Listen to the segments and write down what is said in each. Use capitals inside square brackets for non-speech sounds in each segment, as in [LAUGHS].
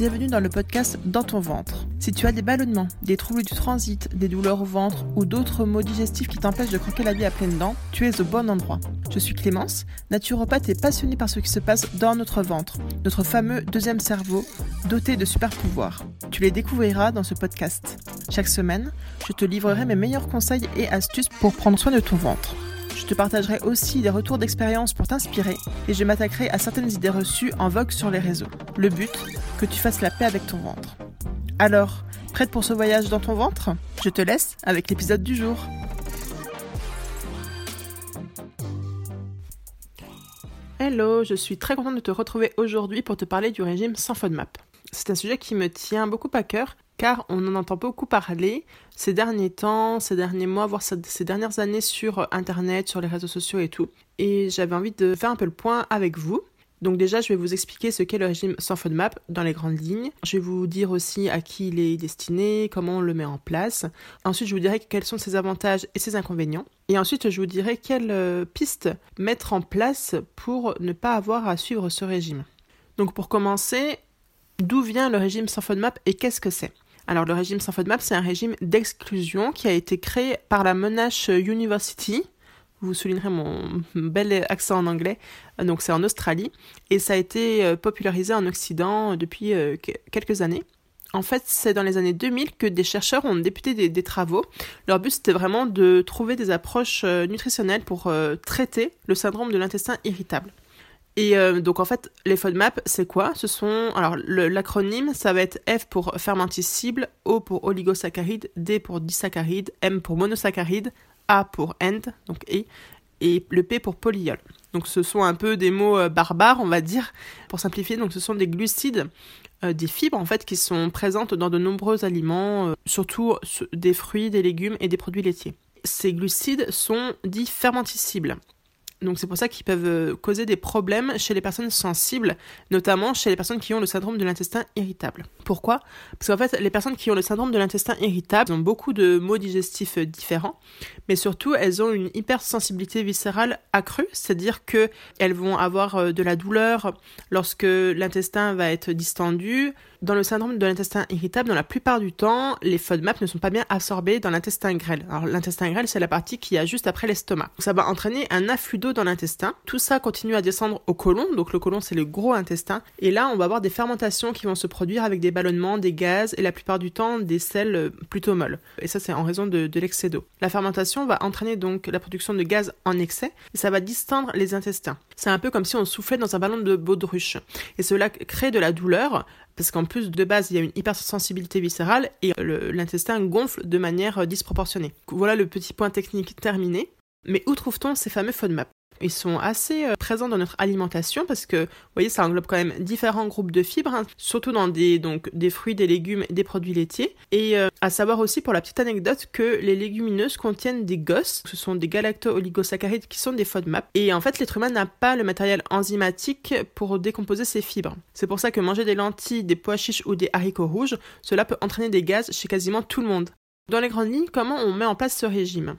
Bienvenue dans le podcast Dans ton ventre. Si tu as des ballonnements, des troubles du transit, des douleurs au ventre ou d'autres maux digestifs qui t'empêchent de croquer la vie à pleines dents, tu es au bon endroit. Je suis Clémence, naturopathe et passionnée par ce qui se passe dans notre ventre, notre fameux deuxième cerveau, doté de super pouvoirs. Tu les découvriras dans ce podcast. Chaque semaine, je te livrerai mes meilleurs conseils et astuces pour prendre soin de ton ventre. Je te partagerai aussi des retours d'expérience pour t'inspirer et je m'attaquerai à certaines idées reçues en vogue sur les réseaux. Le but, que tu fasses la paix avec ton ventre. Alors, prête pour ce voyage dans ton ventre? Je te laisse avec l'épisode du jour. Hello, je suis très contente de te retrouver aujourd'hui pour te parler du régime sans FODMAP. C'est un sujet qui me tient beaucoup à cœur car on en entend beaucoup parler ces derniers temps, ces derniers mois, voire ces dernières années sur Internet, sur les réseaux sociaux et tout. Et j'avais envie de faire un peu le point avec vous. Donc déjà, je vais vous expliquer ce qu'est le régime sans FODMAP dans les grandes lignes. Je vais vous dire aussi à qui il est destiné, comment on le met en place. Ensuite, je vous dirai quels sont ses avantages et ses inconvénients. Et ensuite, je vous dirai quelles euh, pistes mettre en place pour ne pas avoir à suivre ce régime. Donc pour commencer, d'où vient le régime sans FODMAP et qu'est-ce que c'est? Alors le régime sans FODMAP, c'est un régime d'exclusion qui a été créé par la Monash University. Vous soulignerez mon bel accent en anglais. Donc c'est en Australie et ça a été euh, popularisé en Occident depuis euh, quelques années. En fait, c'est dans les années 2000 que des chercheurs ont débuté des, travaux. Leur but, c'était vraiment de trouver des approches euh, nutritionnelles pour traiter le syndrome de l'intestin irritable. Et euh, donc en fait, les FODMAP, c'est quoi? Ce sont alors l'acronyme, ça va être F pour fermenticible, O pour oligosaccharide, D pour disaccharide, M pour monosaccharide, A pour end, donc E, et le P pour polyol. Donc ce sont un peu des mots euh, barbares, on va dire, pour simplifier. Donc ce sont des glucides, euh, des fibres en fait qui sont présentes dans de nombreux aliments, surtout des fruits, des légumes et des produits laitiers. Ces glucides sont dits fermenticibles. Donc c'est pour ça qu'ils peuvent euh, causer des problèmes chez les personnes sensibles, notamment chez les personnes qui ont le syndrome de l'intestin irritable. Pourquoi? Parce qu'en fait, les personnes qui ont le syndrome de l'intestin irritable ont beaucoup de maux digestifs euh, différents, mais surtout elles ont une hypersensibilité viscérale accrue, c'est-à-dire que elles vont avoir euh, de la douleur lorsque l'intestin va être distendu, dans le syndrome de l'intestin irritable, dans la plupart du temps, les FODMAP ne sont pas bien absorbés dans l'intestin grêle. Alors l'intestin grêle, c'est la partie qui a juste après l'estomac. Ça va entraîner un afflux d'eau dans l'intestin. Tout ça continue à descendre au côlon. Donc le côlon, c'est le gros intestin. Et là, on va avoir des fermentations qui vont se produire avec des ballonnements, des gaz et la plupart du temps des sels euh, plutôt molles. Et ça, c'est en raison de, de l'excès d'eau. La fermentation va entraîner donc la production de gaz en excès et ça va distendre les intestins. C'est un peu comme si on soufflait dans un ballon de baudruche. Et cela crée de la douleur parce qu'en plus de base il y a une hypersensibilité viscérale et l'intestin gonfle de manière euh, disproportionnée. Voilà le petit point technique terminé. Mais où trouve-t-on ces fameux FODMAP? Ils sont assez euh, présents dans notre alimentation parce que, vous voyez, ça englobe quand même différents groupes de fibres, hein, surtout dans des, fruits, des légumes et des produits laitiers. Et euh, à savoir aussi, pour la petite anecdote, que les légumineuses contiennent des GOS, ce sont des galacto-oligosaccharides qui sont des FODMAP. Et en fait, l'être humain n'a pas le matériel enzymatique pour décomposer ces fibres. C'est pour ça que manger des lentilles, des pois chiches ou des haricots rouges, cela peut entraîner des gaz chez quasiment tout le monde. Dans les grandes lignes, comment on met en place ce régime?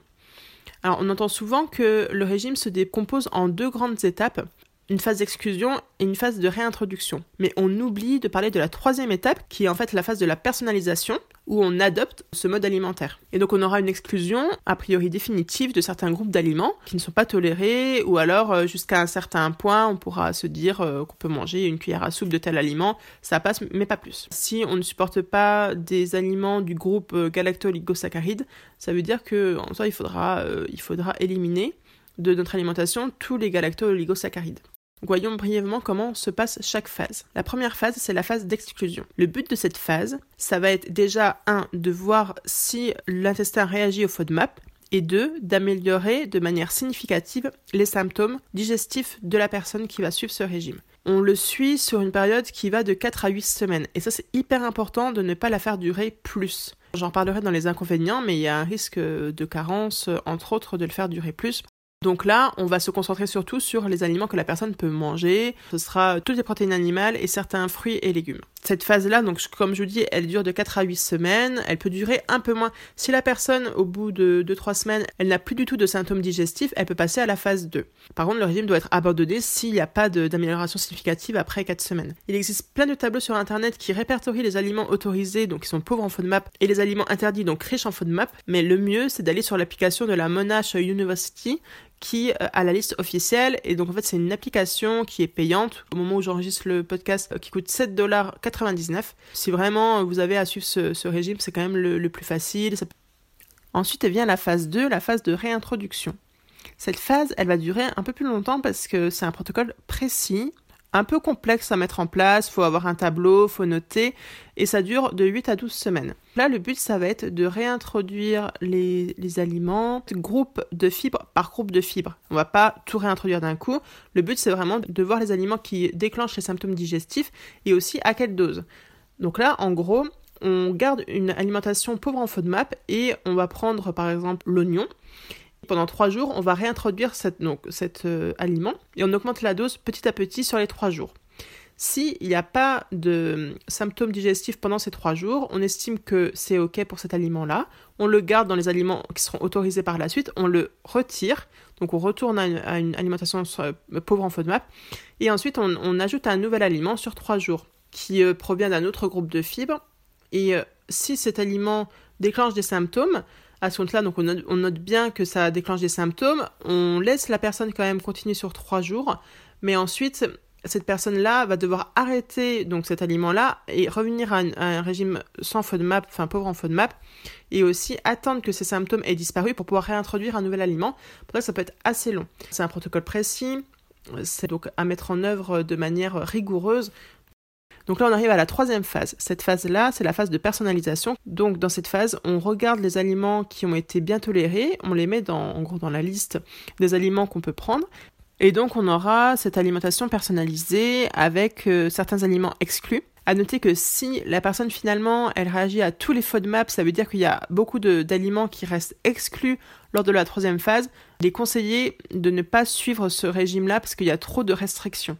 Alors on entend souvent que le régime se décompose en deux grandes étapes, une phase d'exclusion et une phase de réintroduction. Mais on oublie de parler de la troisième étape, qui est en fait la phase de la personnalisation, où on adopte ce mode alimentaire. Et donc on aura une exclusion, a priori définitive, de certains groupes d'aliments qui ne sont pas tolérés, ou alors euh, jusqu'à un certain point, on pourra se dire euh, qu'on peut manger une cuillère à soupe de tel aliment, ça passe, mais pas plus. Si on ne supporte pas des aliments du groupe euh, galacto-oligosaccharides, ça veut dire que en soi, il faudra, il faudra éliminer de notre alimentation tous les galacto-oligosaccharides. Voyons brièvement comment se passe chaque phase. La première phase, c'est la phase d'exclusion. Le but de cette phase, ça va être déjà, un, de voir si l'intestin réagit au FODMAP, et deux, d'améliorer de manière significative les symptômes digestifs de la personne qui va suivre ce régime. On le suit sur une période qui va de 4 à 8 semaines, et ça c'est hyper important de ne pas la faire durer plus. J'en parlerai dans les inconvénients, mais il y a un risque de carence, entre autres, de le faire durer plus. Donc là, on va se concentrer surtout sur les aliments que la personne peut manger. Ce sera toutes les protéines animales et certains fruits et légumes. Cette phase-là, donc comme je vous dis, elle dure de 4 à 8 semaines. Elle peut durer un peu moins. Si la personne, au bout de 2-3 semaines, elle n'a plus du tout de symptômes digestifs, elle peut passer à la phase 2. Par contre, le régime doit être abandonné s'il n'y a pas d'amélioration significative après 4 semaines. Il existe plein de tableaux sur Internet qui répertorient les aliments autorisés, donc qui sont pauvres en FODMAP, et les aliments interdits, donc riches en FODMAP. Mais le mieux, c'est d'aller sur l'application de la Monash University qui euh, a la liste officielle. Et donc, en fait, c'est une application qui est payante au moment où j'enregistre le podcast euh, qui coûte 7,99$. Si vraiment vous avez à suivre ce, régime, c'est quand même le, plus facile. Ensuite, vient la phase 2, la phase de réintroduction. Cette phase, elle va durer un peu plus longtemps parce que c'est un protocole précis un peu complexe à mettre en place, faut avoir un tableau, faut noter, et ça dure de 8 à 12 semaines. Là, le but, ça va être de réintroduire les, aliments, groupe de fibres par groupe de fibres. On va pas tout réintroduire d'un coup. Le but, c'est vraiment de voir les aliments qui déclenchent les symptômes digestifs et aussi à quelle dose. Donc là, en gros, on garde une alimentation pauvre en FODMAP et on va prendre par exemple l'oignon pendant trois jours, on va réintroduire cet euh, aliment et on augmente la dose petit à petit sur les trois jours. S'il n'y a pas de symptômes digestifs pendant ces trois jours, on estime que c'est OK pour cet aliment-là. On le garde dans les aliments qui seront autorisés par la suite. On le retire. Donc on retourne à une, alimentation euh, pauvre en FODMAP. Et ensuite, on, ajoute un nouvel aliment sur trois jours qui euh, provient d'un autre groupe de fibres. Et si cet aliment déclenche des symptômes, à ce compte-là, on note, bien que ça déclenche des symptômes. On laisse la personne quand même continuer sur trois jours, mais ensuite cette personne-là va devoir arrêter donc cet aliment-là et revenir à un, régime sans FODMAP, enfin pauvre en FODMAP, et aussi attendre que ces symptômes aient disparu pour pouvoir réintroduire un nouvel aliment. Pour ça, ça peut être assez long. C'est un protocole précis, c'est donc à mettre en œuvre de manière rigoureuse. Donc là, on arrive à la troisième phase. Cette phase-là, c'est la phase de personnalisation. Donc dans cette phase, on regarde les aliments qui ont été bien tolérés, on les met dans, en gros dans la liste des aliments qu'on peut prendre. Et donc on aura cette alimentation personnalisée avec euh, certains aliments exclus. À noter que si la personne finalement elle réagit à tous les FODMAP, ça veut dire qu'il y a beaucoup d'aliments qui restent exclus lors de la troisième phase. Il est conseillé de ne pas suivre ce régime-là parce qu'il y a trop de restrictions.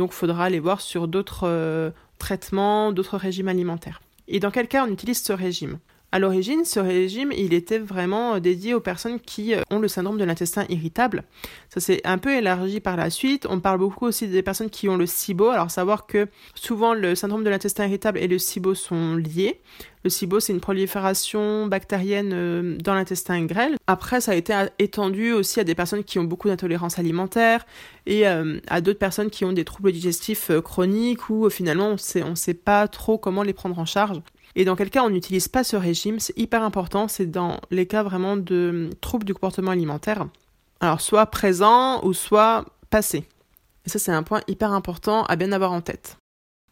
Donc il faudra aller voir sur d'autres euh, traitements, d'autres régimes alimentaires. Et dans quel cas on utilise ce régime? À l'origine, ce régime, il était vraiment euh, dédié aux personnes qui euh, ont le syndrome de l'intestin irritable. Ça s'est un peu élargi par la suite. On parle beaucoup aussi des personnes qui ont le SIBO. Alors savoir que souvent le syndrome de l'intestin irritable et le SIBO sont liés. Le SIBO, c'est une prolifération bactérienne euh, dans l'intestin grêle. Après, ça a été étendu aussi à des personnes qui ont beaucoup d'intolérance alimentaire et à d'autres personnes qui ont des troubles digestifs chroniques où finalement on ne sait pas trop comment les prendre en charge. Et dans quel cas on n'utilise pas ce régime, c'est hyper important, c'est dans les cas vraiment de troubles du comportement alimentaire. Alors soit présent ou soit passé. Et ça c'est un point hyper important à bien avoir en tête.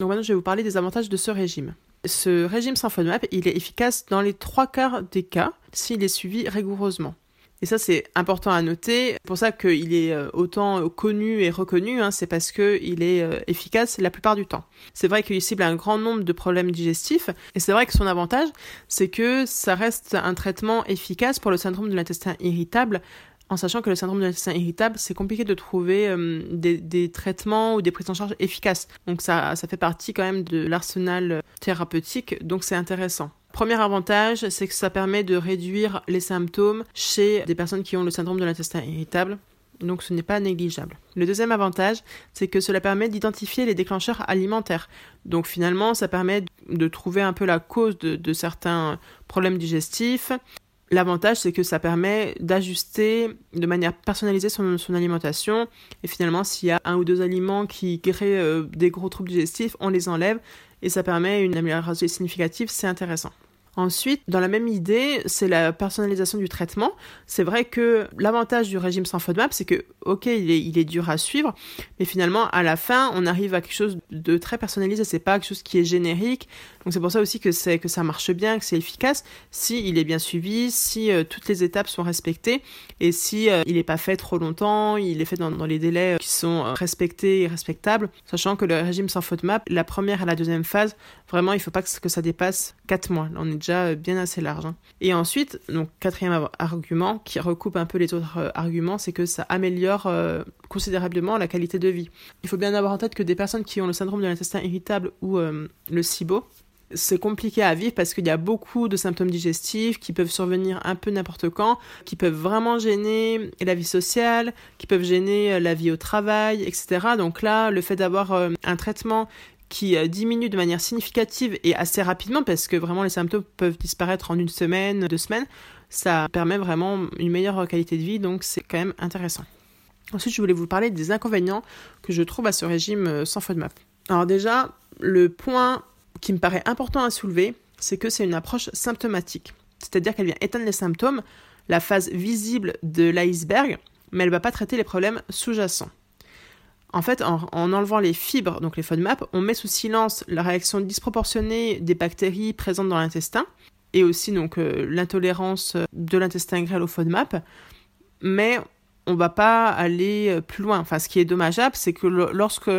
Donc maintenant je vais vous parler des avantages de ce régime. Ce régime FODMAP, il est efficace dans les trois quarts des cas s'il est suivi rigoureusement. Et ça, c'est important à noter. C'est pour ça qu'il est euh, autant connu et reconnu, hein, c'est parce qu'il est euh, efficace la plupart du temps. C'est vrai qu'il cible un grand nombre de problèmes digestifs, et c'est vrai que son avantage, c'est que ça reste un traitement efficace pour le syndrome de l'intestin irritable, en sachant que le syndrome de l'intestin irritable, c'est compliqué de trouver euh, des, traitements ou des prises en charge efficaces. Donc ça, ça fait partie quand même de l'arsenal thérapeutique, donc c'est intéressant. Premier avantage, c'est que ça permet de réduire les symptômes chez des personnes qui ont le syndrome de l'intestin irritable. Donc ce n'est pas négligeable. Le deuxième avantage, c'est que cela permet d'identifier les déclencheurs alimentaires. Donc finalement, ça permet de trouver un peu la cause de, certains problèmes digestifs. L'avantage, c'est que ça permet d'ajuster de manière personnalisée son, alimentation. Et finalement, s'il y a un ou deux aliments qui créent euh, des gros troubles digestifs, on les enlève. Et ça permet une amélioration significative, c'est intéressant. Ensuite, dans la même idée, c'est la personnalisation du traitement. C'est vrai que l'avantage du régime sans FODMAP, c'est que, ok, il est, il est dur à suivre, mais finalement, à la fin, on arrive à quelque chose de très personnalisé. C'est pas quelque chose qui est générique. Donc c'est pour ça aussi que c'est que ça marche bien, que c'est efficace, si il est bien suivi, si euh, toutes les étapes sont respectées et si euh, il n'est pas fait trop longtemps, il est fait dans, dans les délais euh, qui sont respectés et respectables, sachant que le régime sans FODMAP, la première et la deuxième phase, vraiment, il faut pas que, que ça dépasse 4 mois. On est déjà bien assez large. Et ensuite, donc quatrième argument qui recoupe un peu les autres arguments, c'est que ça améliore considérablement la qualité de vie. Il faut bien avoir en tête que des personnes qui ont le syndrome de l'intestin irritable ou le SIBO, c'est compliqué à vivre parce qu'il y a beaucoup de symptômes digestifs qui peuvent survenir un peu n'importe quand, qui peuvent vraiment gêner la vie sociale, qui peuvent gêner euh, la vie au travail, etc. Donc là, le fait d'avoir euh, un traitement qui euh, diminue de manière significative et assez rapidement, parce que vraiment les symptômes peuvent disparaître en une semaine, deux semaines, ça permet vraiment une meilleure qualité de vie, donc c'est quand même intéressant. Ensuite, je voulais vous parler des inconvénients que je trouve à ce régime sans FODMAP. Alors déjà, le point qui me paraît important à soulever, c'est que c'est une approche symptomatique. C'est-à-dire qu'elle vient éteindre les symptômes, la phase visible de l'iceberg, mais elle ne va pas traiter les problèmes sous-jacents. En fait, en, enlevant les fibres, donc les FODMAP, on met sous silence la réaction disproportionnée des bactéries présentes dans l'intestin, et aussi donc euh, l'intolérance de l'intestin grêle au FODMAP, mais on va pas aller euh, plus loin. Enfin, ce qui est dommageable, c'est que lorsque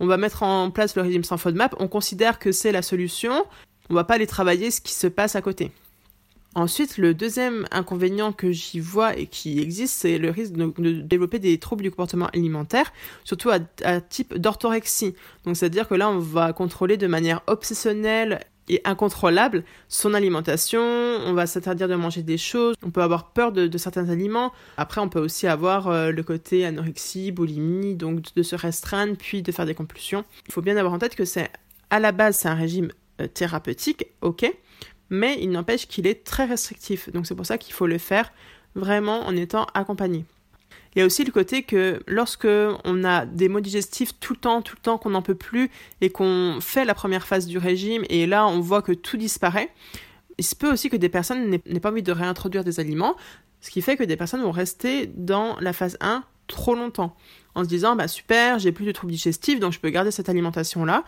on va mettre en place le régime sans FODMAP, on considère que c'est la solution. On va pas aller travailler ce qui se passe à côté. Ensuite, le deuxième inconvénient que j'y vois et qui existe, c'est le risque de, développer des troubles du comportement alimentaire, surtout à, type d'orthorexie. Donc, c'est-à-dire que là, on va contrôler de manière obsessionnelle et incontrôlable son alimentation, on va s'interdire de manger des choses, on peut avoir peur de, certains aliments. Après, on peut aussi avoir euh, le côté anorexie, boulimie, donc de se restreindre puis de faire des compulsions. Il faut bien avoir en tête que c'est à la base c'est un régime euh, thérapeutique, ok, mais il n'empêche qu'il est très restrictif. Donc c'est pour ça qu'il faut le faire vraiment en étant accompagné. Il y a aussi le côté que lorsque on a des maux digestifs tout le temps, tout le temps, qu'on n'en peut plus et qu'on fait la première phase du régime et là on voit que tout disparaît, il se peut aussi que des personnes n'aient pas envie de réintroduire des aliments, ce qui fait que des personnes vont rester dans la phase 1 trop longtemps en se disant bah super, j'ai plus de troubles digestifs donc je peux garder cette alimentation là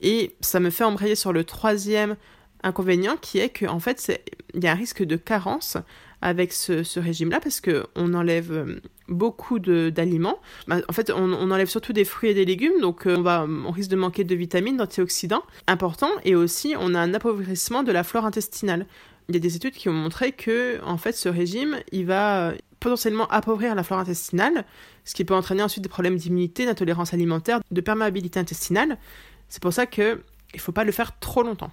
et ça me fait embrayer sur le troisième inconvénient qui est qu'en en fait il y a un risque de carence avec ce, régime-là parce qu'on enlève euh, beaucoup d'aliments. Bah, en fait, on, enlève surtout des fruits et des légumes, donc euh, on, va, on risque de manquer de vitamines, d'antioxydants importants, et aussi on a un appauvrissement de la flore intestinale. Il y a des études qui ont montré que, en fait, ce régime, il va potentiellement appauvrir la flore intestinale, ce qui peut entraîner ensuite des problèmes d'immunité, d'intolérance alimentaire, de perméabilité intestinale. C'est pour ça qu'il ne faut pas le faire trop longtemps.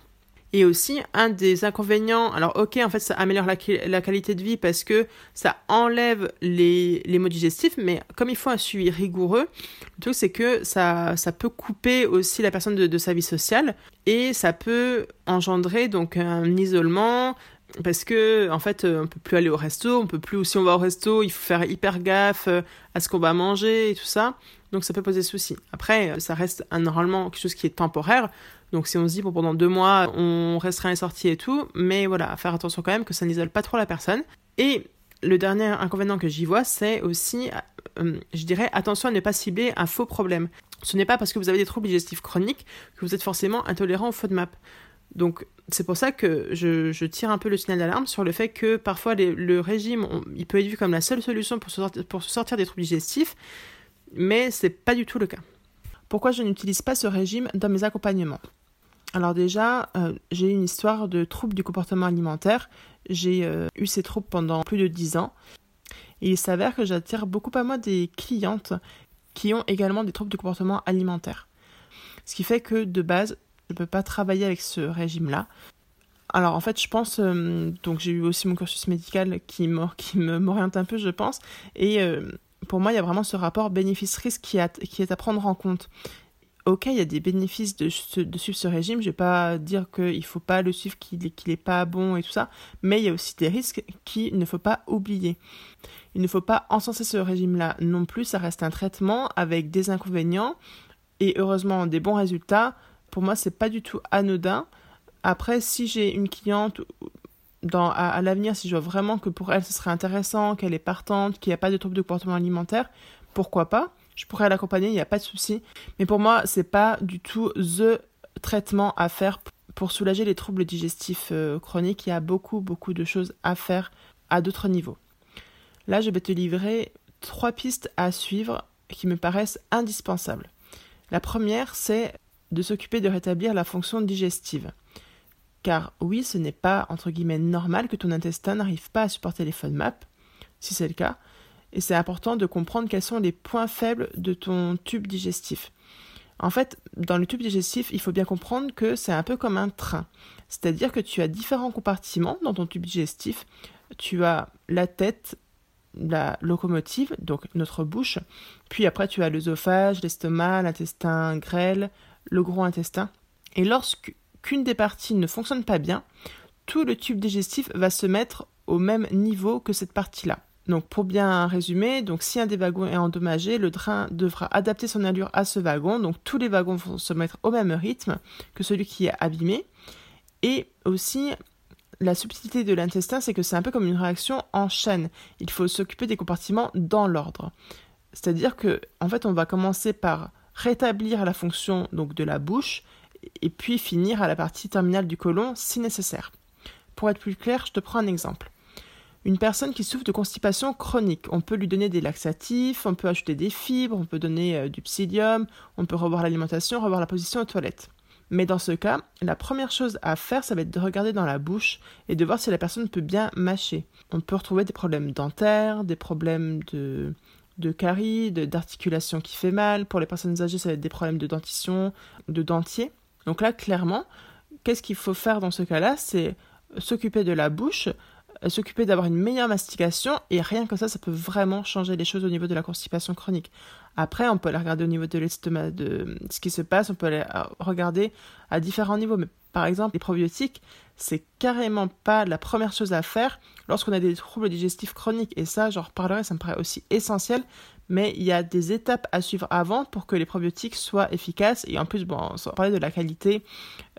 Et aussi, un des inconvénients, alors ok, en fait, ça améliore la, qualité de vie parce que ça enlève les, les maux digestifs, mais comme il faut un suivi rigoureux, le truc c'est que ça, ça peut couper aussi la personne de, de sa vie sociale et ça peut engendrer donc un isolement, parce que en fait on peut plus aller au resto, on peut plus si on va au resto, il faut faire hyper gaffe euh, à ce qu'on va manger et tout ça. Donc ça peut poser souci. Après ça reste normalement quelque chose qui est temporaire. Donc si on se dit bon, pendant deux mois on restera les sorties et tout, mais voilà, faire attention quand même que ça n'isole pas trop la personne. Et le dernier inconvénient que j'y vois, c'est aussi, euh, je dirais, attention à ne pas cibler un faux problème. Ce n'est pas parce que vous avez des troubles digestifs chroniques que vous êtes forcément intolérant au FODMAP. Donc c'est pour ça que je, tire un peu le signal d'alarme sur le fait que parfois le régime, il peut être vu comme la seule solution pour se pour se sortir des troubles digestifs, mais c'est pas du tout le cas. Pourquoi je n'utilise pas ce régime dans mes accompagnements? Alors déjà, euh, j'ai une histoire de troubles du comportement alimentaire. J'ai euh, eu ces troubles pendant plus de 10 ans. Il s'avère que j'attire beaucoup à moi des clientes qui ont également des troubles du comportement alimentaire. Ce qui fait que de base, je ne peux pas travailler avec ce régime-là. Alors en fait, je pense, euh, donc j'ai eu aussi mon cursus médical qui [LAUGHS] m'oriente un peu, je pense, et pour moi, il y a vraiment ce rapport bénéfice-risque qui, est à prendre en compte. Ok, il y a des bénéfices de, suivre ce régime, je ne vais pas dire qu'il ne faut pas le suivre, qu'il n'est pas bon et tout ça, mais il y a aussi des risques qu'il ne faut pas oublier. Il ne faut pas encenser ce régime-là non plus, ça reste un traitement avec des inconvénients et heureusement des bons résultats. Pour moi, c'est pas du tout anodin. Après, si j'ai une cliente à, l'avenir, si je vois vraiment que pour elle ce serait intéressant, qu'elle est partante, qu'il n'y a pas de trouble de comportement alimentaire, pourquoi pas? Je pourrais l'accompagner, il n'y a pas de souci. Mais pour moi, c'est pas du tout the traitement à faire pour soulager les troubles digestifs euh, chroniques. Il y a beaucoup, beaucoup de choses à faire à d'autres niveaux. Là, je vais te livrer trois pistes à suivre qui me paraissent indispensables. La première, c'est de s'occuper de rétablir la fonction digestive car oui, ce n'est pas entre guillemets normal que ton intestin n'arrive pas à supporter les FODMAP, si c'est le cas, et c'est important de comprendre quels sont les points faibles de ton tube digestif. En fait, dans le tube digestif, il faut bien comprendre que c'est un peu comme un train. C'est-à-dire que tu as différents compartiments dans ton tube digestif. Tu as la tête, la locomotive, donc notre bouche. Puis après, tu as l'œsophage, l'estomac, l'intestin grêle, le gros intestin. Et lorsqu'une des parties ne fonctionne pas bien, tout le tube digestif va se mettre au même niveau que cette partie-là. Donc pour bien résumer, donc si un des wagons est endommagé, le train devra adapter son allure à ce wagon. Donc tous les wagons vont se mettre au même rythme que celui qui est abîmé. Et aussi, la subtilité de l'intestin, c'est que c'est un peu comme une réaction en chaîne. Il faut s'occuper des compartiments dans l'ordre. C'est-à-dire que, en fait, on va commencer par rétablir la fonction donc de la bouche et puis finir à la partie terminale du côlon si nécessaire. Pour être plus clair, je te prends un exemple. Une personne qui souffre de constipation chronique, on peut lui donner des laxatifs, on peut ajouter des fibres, on peut donner euh, du psyllium, on peut revoir l'alimentation, revoir la position aux toilettes. Mais dans ce cas, la première chose à faire, ça va être de regarder dans la bouche et de voir si la personne peut bien mâcher. On peut retrouver des problèmes dentaires, des problèmes de, de caries, d'articulation qui fait mal. Pour les personnes âgées, ça va être des problèmes de dentition, de dentier. Donc là, clairement, qu'est-ce qu'il faut faire dans ce cas-là? C'est s'occuper de la bouche, s'occuper d'avoir une meilleure mastication et rien que ça, ça peut vraiment changer les choses au niveau de la constipation chronique. Après, on peut aller regarder au niveau de l'estomac, de ce qui se passe, on peut aller euh, regarder à différents niveaux. Mais par exemple, les probiotiques, c'est carrément pas la première chose à faire lorsqu'on a des troubles digestifs chroniques. Et ça, j'en reparlerai, ça me paraît aussi essentiel. Mais il y a des étapes à suivre avant pour que les probiotiques soient efficaces. Et en plus, bon, on parler de la qualité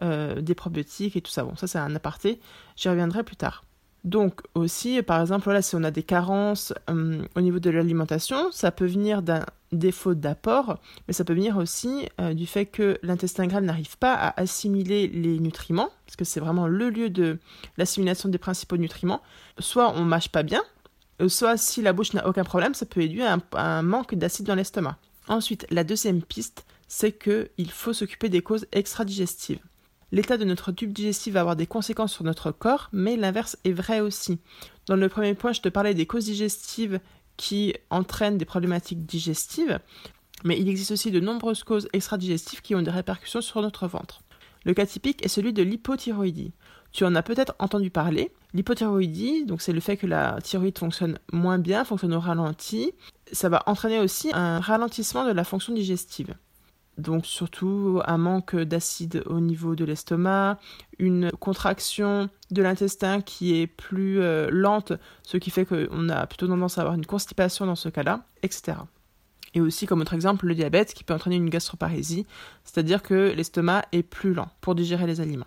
euh, des probiotiques et tout ça. Bon, ça, c'est un aparté. J'y reviendrai plus tard. Donc aussi, par exemple, voilà, si on a des carences euh, au niveau de l'alimentation, ça peut venir d'un défaut d'apport, mais ça peut venir aussi euh, du fait que l'intestin grêle n'arrive pas à assimiler les nutriments, parce que c'est vraiment le lieu de l'assimilation des principaux nutriments. Soit on mâche pas bien, euh, soit si la bouche n'a aucun problème, ça peut aider à un, manque d'acide dans l'estomac. Ensuite, la deuxième piste, c'est qu'il faut s'occuper des causes extra-digestives. L'état de notre tube digestif va avoir des conséquences sur notre corps, mais l'inverse est vrai aussi. Dans le premier point, je te parlais des causes digestives qui entraînent des problématiques digestives, mais il existe aussi de nombreuses causes extra-digestives qui ont des répercussions sur notre ventre. Le cas typique est celui de l'hypothyroïdie. Tu en as peut-être entendu parler. L'hypothyroïdie, donc c'est le fait que la thyroïde fonctionne moins bien, fonctionne au ralenti. Ça va entraîner aussi un ralentissement de la fonction digestive donc surtout un manque d'acide au niveau de l'estomac, une contraction de l'intestin qui est plus euh, lente, ce qui fait qu'on a plutôt tendance à avoir une constipation dans ce cas-là, etc. Et aussi comme autre exemple le diabète qui peut entraîner une gastroparésie, c'est-à-dire que l'estomac est plus lent pour digérer les aliments.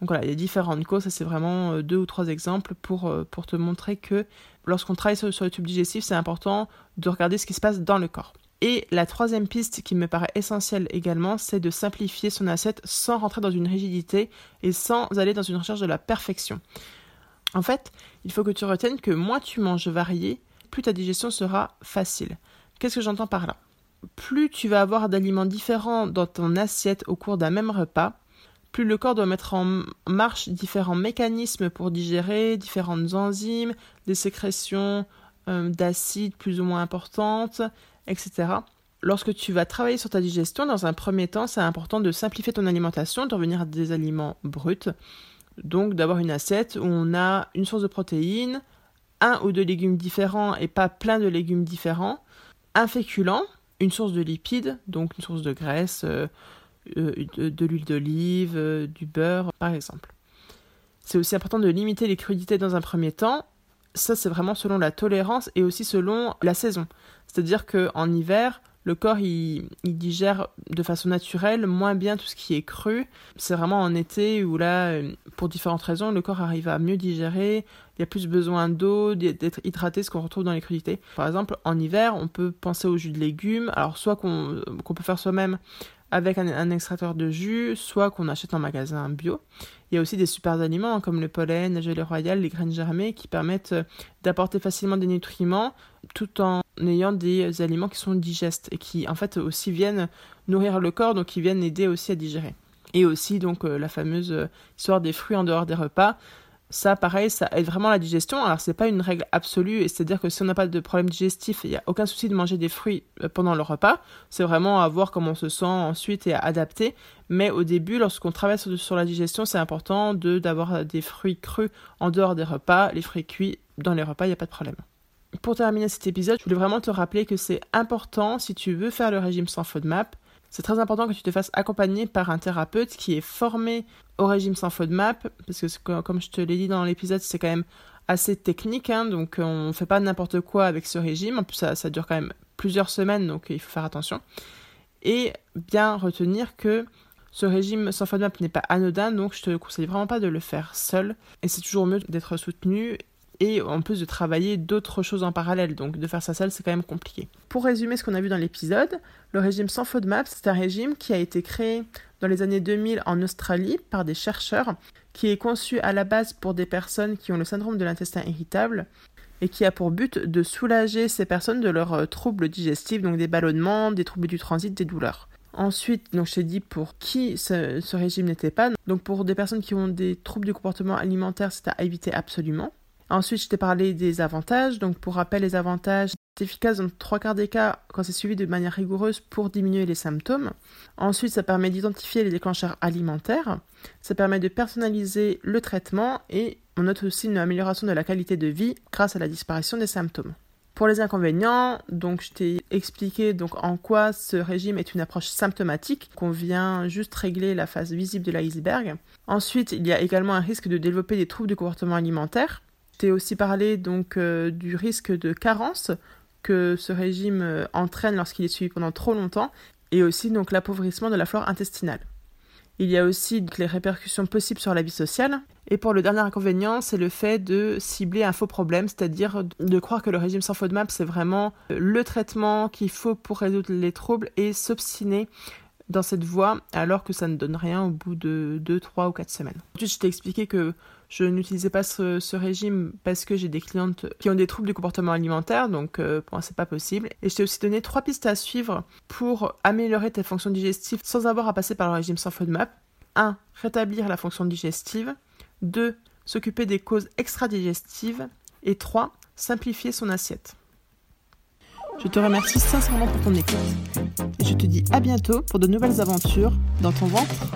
Donc voilà, il y a différentes causes, ça c'est vraiment euh, deux ou trois exemples pour, euh, pour te montrer que lorsqu'on travaille sur le tube digestif, c'est important de regarder ce qui se passe dans le corps. Et la troisième piste qui me paraît essentielle également, c'est de simplifier son assiette sans rentrer dans une rigidité et sans aller dans une recherche de la perfection. En fait, il faut que tu retiennes que moins tu manges varié, plus ta digestion sera facile. Qu'est-ce que j'entends par là? Plus tu vas avoir d'aliments différents dans ton assiette au cours d'un même repas, plus le corps doit mettre en marche différents mécanismes pour digérer, différentes enzymes, des sécrétions euh, d'acides plus ou moins importantes, etc. Lorsque tu vas travailler sur ta digestion, dans un premier temps, c'est important de simplifier ton alimentation, de revenir à des aliments bruts. Donc d'avoir une assiette où on a une source de protéines, un ou deux légumes différents et pas plein de légumes différents, un féculent, une source de lipides, donc une source de graisse, euh, euh, de, l'huile d'olive, euh, du beurre par exemple. C'est aussi important de limiter les crudités dans un premier temps. Ça, c'est vraiment selon la tolérance et aussi selon la saison. C'est-à-dire qu'en hiver, le corps il, digère de façon naturelle moins bien tout ce qui est cru. C'est vraiment en été où là, euh, pour différentes raisons, le corps arrive à mieux digérer, il y a plus besoin d'eau, d'être hydraté, ce qu'on retrouve dans les crudités. Par exemple, en hiver, on peut penser au jus de légumes, alors soit qu'on peut faire soi-même avec un, extracteur de jus, soit qu'on achète en magasin bio. Il y a aussi des super aliments hein, comme le pollen, la gelée royale, les graines germées qui permettent euh, d'apporter facilement des nutriments tout en ayant des aliments qui sont digestes et qui en fait aussi viennent nourrir le corps, donc qui viennent aider aussi à digérer. Et aussi donc la fameuse histoire des fruits en dehors des repas. Ça, pareil, ça aide vraiment la digestion. Alors, c'est pas une règle absolue, c'est-à-dire que si on n'a pas de problème digestif, il n'y a aucun souci de manger des fruits euh, pendant le repas. C'est vraiment à voir comment on se sent ensuite et à adapter. Mais au début, lorsqu'on travaille sur, la digestion, c'est important de d'avoir des fruits crus en dehors des repas. Les fruits cuits dans les repas, il n'y a pas de problème. Pour terminer cet épisode, je voulais vraiment te rappeler que c'est important, si tu veux faire le régime sans FODMAP, c'est très important que tu te fasses accompagner par un thérapeute qui est formé au régime sans FODMAP, parce que comme je te l'ai dit dans l'épisode, c'est quand même assez technique, hein, donc on fait pas n'importe quoi avec ce régime. En plus, ça, ça, dure quand même plusieurs semaines, donc il faut faire attention. Et bien retenir que ce régime sans FODMAP n'est pas anodin, donc je te conseille vraiment pas de le faire seul. Et c'est toujours mieux d'être soutenu et en plus de travailler d'autres choses en parallèle. Donc de faire ça seul, c'est quand même compliqué. Pour résumer ce qu'on a vu dans l'épisode, le régime sans FODMAP, c'est un régime qui a été créé dans les années 2000 en Australie par des chercheurs, qui est conçu à la base pour des personnes qui ont le syndrome de l'intestin irritable et qui a pour but de soulager ces personnes de leurs euh, troubles digestifs, donc des ballonnements, des troubles du transit, des douleurs. Ensuite, donc je t'ai dit pour qui ce régime n'était pas. Donc pour des personnes qui ont des troubles du comportement alimentaire, c'est à éviter absolument. Ensuite, je t'ai parlé des avantages. Donc, pour rappel, les avantages, c'est efficace dans trois quarts des cas quand c'est suivi de manière rigoureuse pour diminuer les symptômes. Ensuite, ça permet d'identifier les déclencheurs alimentaires. Ça permet de personnaliser le traitement et on note aussi une amélioration de la qualité de vie grâce à la disparition des symptômes. Pour les inconvénients, donc je t'ai expliqué donc en quoi ce régime est une approche symptomatique, qu'on vient juste régler la phase visible de l'iceberg. Ensuite, il y a également un risque de développer des troubles du comportement alimentaire. T'ai aussi parlé donc euh, du risque de carence que ce régime euh, entraîne lorsqu'il est suivi pendant trop longtemps et aussi donc l'appauvrissement de la flore intestinale. Il y a aussi les répercussions possibles sur la vie sociale. Et pour le dernier inconvénient, c'est le fait de cibler un faux problème, c'est-à-dire de croire que le régime sans FODMAP, c'est vraiment euh, le traitement qu'il faut pour résoudre les troubles et s'obstiner dans cette voie alors que ça ne donne rien au bout de 2, 3 ou 4 semaines. Ensuite, je t'ai expliqué que je n'utilisais pas ce, régime parce que j'ai des clientes qui ont des troubles du comportement alimentaire, donc euh, pour moi c'est pas possible. Et je t'ai aussi donné trois pistes à suivre pour améliorer tes fonctions digestives sans avoir à passer par le régime sans FODMAP. 1. Rétablir la fonction digestive. 2. S'occuper des causes extra-digestives. Et 3. Simplifier son assiette. Je te remercie sincèrement pour ton écoute. Et je te dis à bientôt pour de nouvelles aventures dans ton ventre.